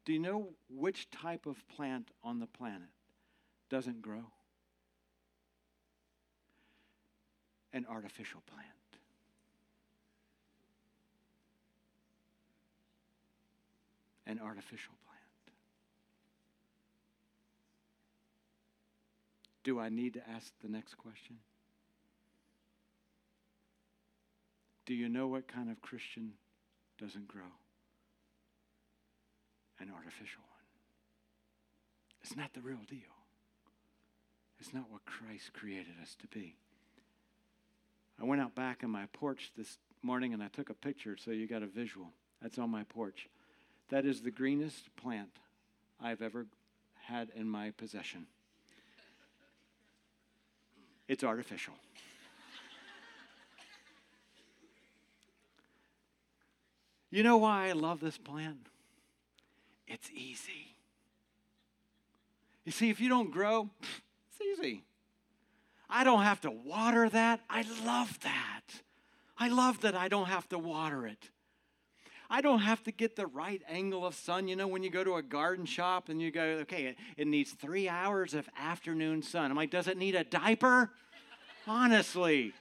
Do you know which type of plant on the planet doesn't grow? An artificial plant. An artificial plant. Do I need to ask the next question? Do you know what kind of Christian doesn't grow? An artificial one. It's not the real deal. It's not what Christ created us to be. I went out back on my porch this morning and I took a picture so you got a visual. That's on my porch. That is the greenest plant I've ever had in my possession. It's artificial. You know why I love this plant? It's easy. You see, if you don't grow, it's easy. I don't have to water that. I love that. I love that I don't have to water it. I don't have to get the right angle of sun. You know, when you go to a garden shop and you go, okay, it, needs three hours of afternoon sun. I'm like, does it need a diaper? Honestly.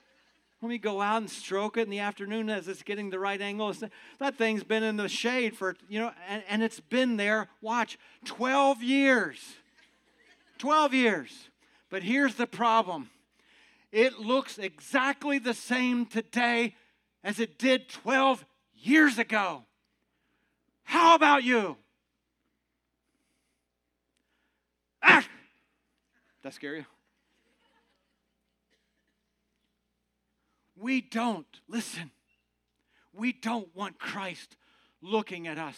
Let me go out and stroke it in the afternoon as it's getting the right angle. That thing's been in the shade for, you know, and, and it's been there, watch, 12 years. 12 years. But here's the problem it looks exactly the same today as it did 12 years ago. How about you? Ah! That scare you? We don't, listen, we don't want Christ looking at us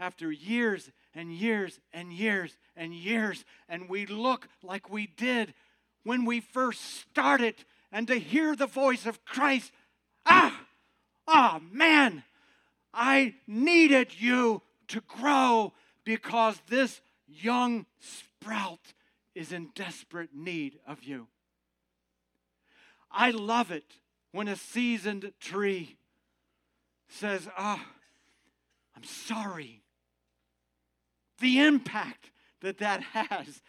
after years and years and years and years, and we look like we did when we first started, and to hear the voice of Christ, ah, ah, man, I needed you to grow because this young sprout is in desperate need of you. I love it when a seasoned tree says, Ah, I'm sorry. The impact that that *laughs* has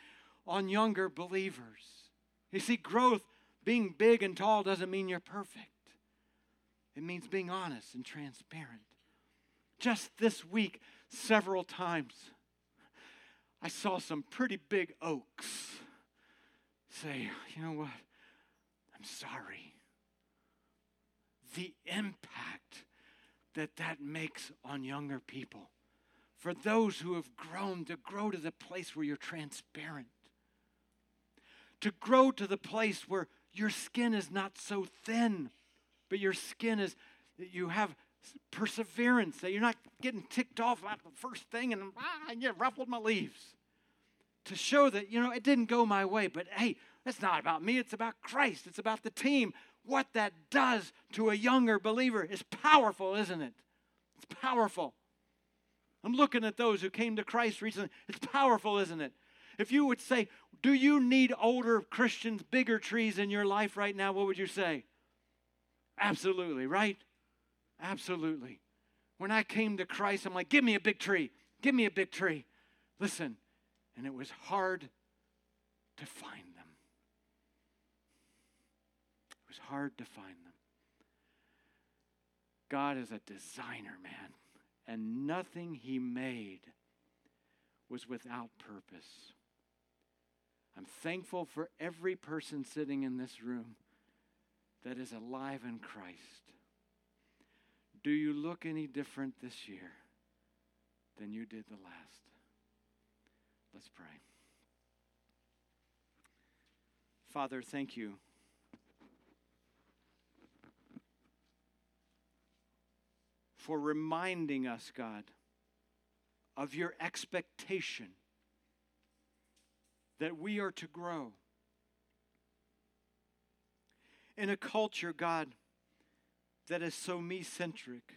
on younger believers. You see, growth, being big and tall, doesn't mean you're perfect, it means being honest and transparent. Just this week, several times, I saw some pretty big oaks say, you know what? I'm sorry. The impact that that makes on younger people. For those who have grown, to grow to the place where you're transparent, to grow to the place where your skin is not so thin, but your skin is, you have perseverance, that you're not getting ticked off at the first thing and ah, get ruffled my leaves. To show that, you know, it didn't go my way, but hey, it's not about me, it's about Christ, it's about the team. What that does to a younger believer is powerful, isn't it? It's powerful. I'm looking at those who came to Christ recently. It's powerful, isn't it? If you would say, Do you need older Christians, bigger trees in your life right now? What would you say? Absolutely, right? Absolutely. When I came to Christ, I'm like, Give me a big tree. Give me a big tree. Listen, and it was hard to find them. It was hard to find them. God is a designer, man, and nothing he made was without purpose. I'm thankful for every person sitting in this room that is alive in Christ. Do you look any different this year than you did the last? Let's pray. Father, thank you. For reminding us, God, of your expectation that we are to grow. In a culture, God, that is so me centric,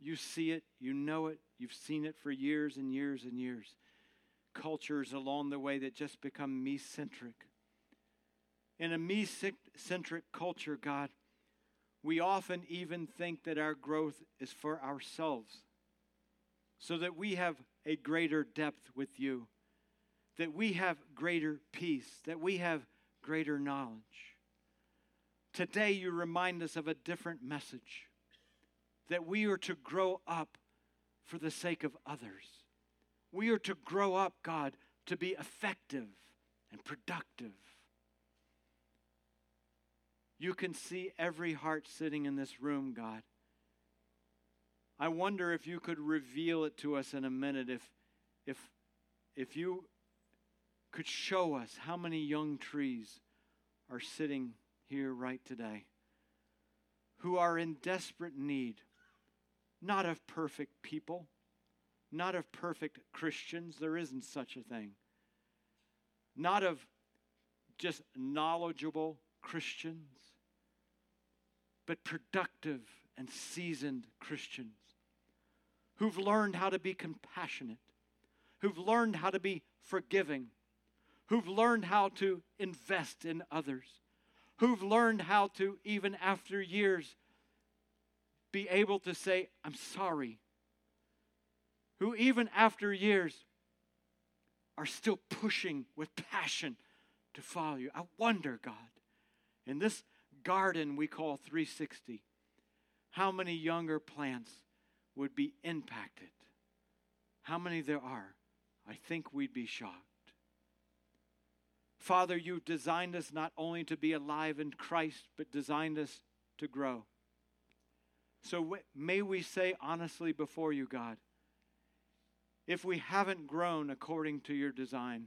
you see it, you know it, you've seen it for years and years and years. Cultures along the way that just become me centric. In a me centric culture, God, we often even think that our growth is for ourselves so that we have a greater depth with you, that we have greater peace, that we have greater knowledge. Today, you remind us of a different message that we are to grow up for the sake of others. We are to grow up, God, to be effective and productive. You can see every heart sitting in this room, God. I wonder if you could reveal it to us in a minute if if if you could show us how many young trees are sitting here right today who are in desperate need not of perfect people, not of perfect Christians, there isn't such a thing. Not of just knowledgeable Christians, but productive and seasoned Christians who've learned how to be compassionate, who've learned how to be forgiving, who've learned how to invest in others, who've learned how to, even after years, be able to say, I'm sorry, who, even after years, are still pushing with passion to follow you. I wonder, God, in this garden we call 360, how many younger plants would be impacted. How many there are? I think we'd be shocked. Father, you've designed us not only to be alive in Christ, but designed us to grow. So may we say honestly before you, God, if we haven't grown according to your design,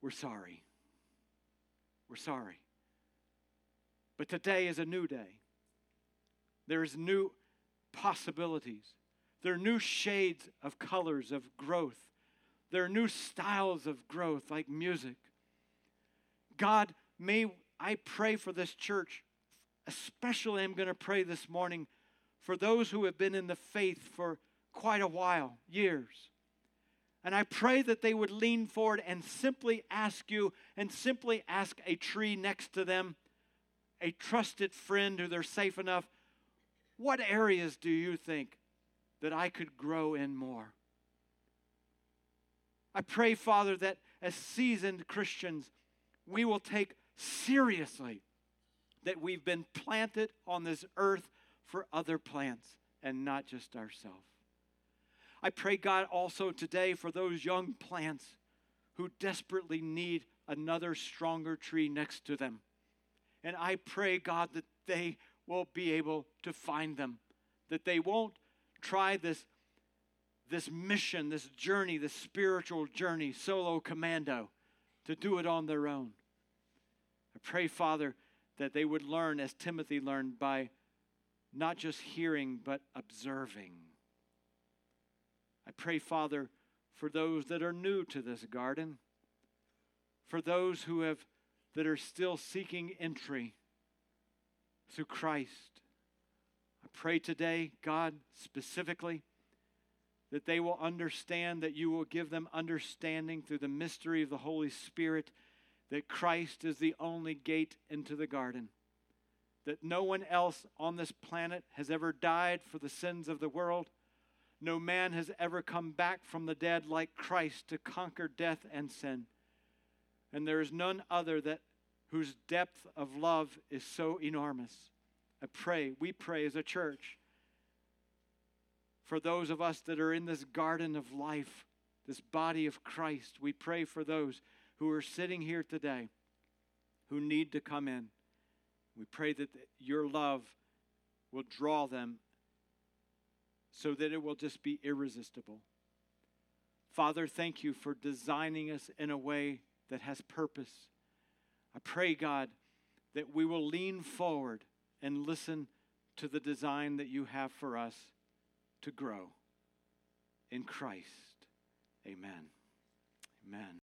we're sorry. We're sorry. But today is a new day. There's new possibilities. There are new shades of colors of growth. There are new styles of growth, like music. God, may I pray for this church. Especially, I'm going to pray this morning for those who have been in the faith for quite a while, years. And I pray that they would lean forward and simply ask you, and simply ask a tree next to them, a trusted friend who they're safe enough, what areas do you think that I could grow in more? I pray, Father, that as seasoned Christians, we will take seriously that we've been planted on this earth for other plants and not just ourselves. I pray, God, also today for those young plants who desperately need another stronger tree next to them. And I pray, God, that they will be able to find them, that they won't try this, this mission, this journey, this spiritual journey, solo commando, to do it on their own. I pray, Father, that they would learn, as Timothy learned, by not just hearing, but observing. I pray, Father, for those that are new to this garden, for those who have that are still seeking entry through Christ. I pray today, God, specifically, that they will understand, that you will give them understanding through the mystery of the Holy Spirit, that Christ is the only gate into the garden, that no one else on this planet has ever died for the sins of the world. No man has ever come back from the dead like Christ to conquer death and sin. And there is none other that whose depth of love is so enormous. I pray, we pray as a church for those of us that are in this garden of life, this body of Christ. We pray for those who are sitting here today who need to come in. We pray that your love will draw them so that it will just be irresistible. Father, thank you for designing us in a way that has purpose. I pray, God, that we will lean forward and listen to the design that you have for us to grow in Christ. Amen. Amen.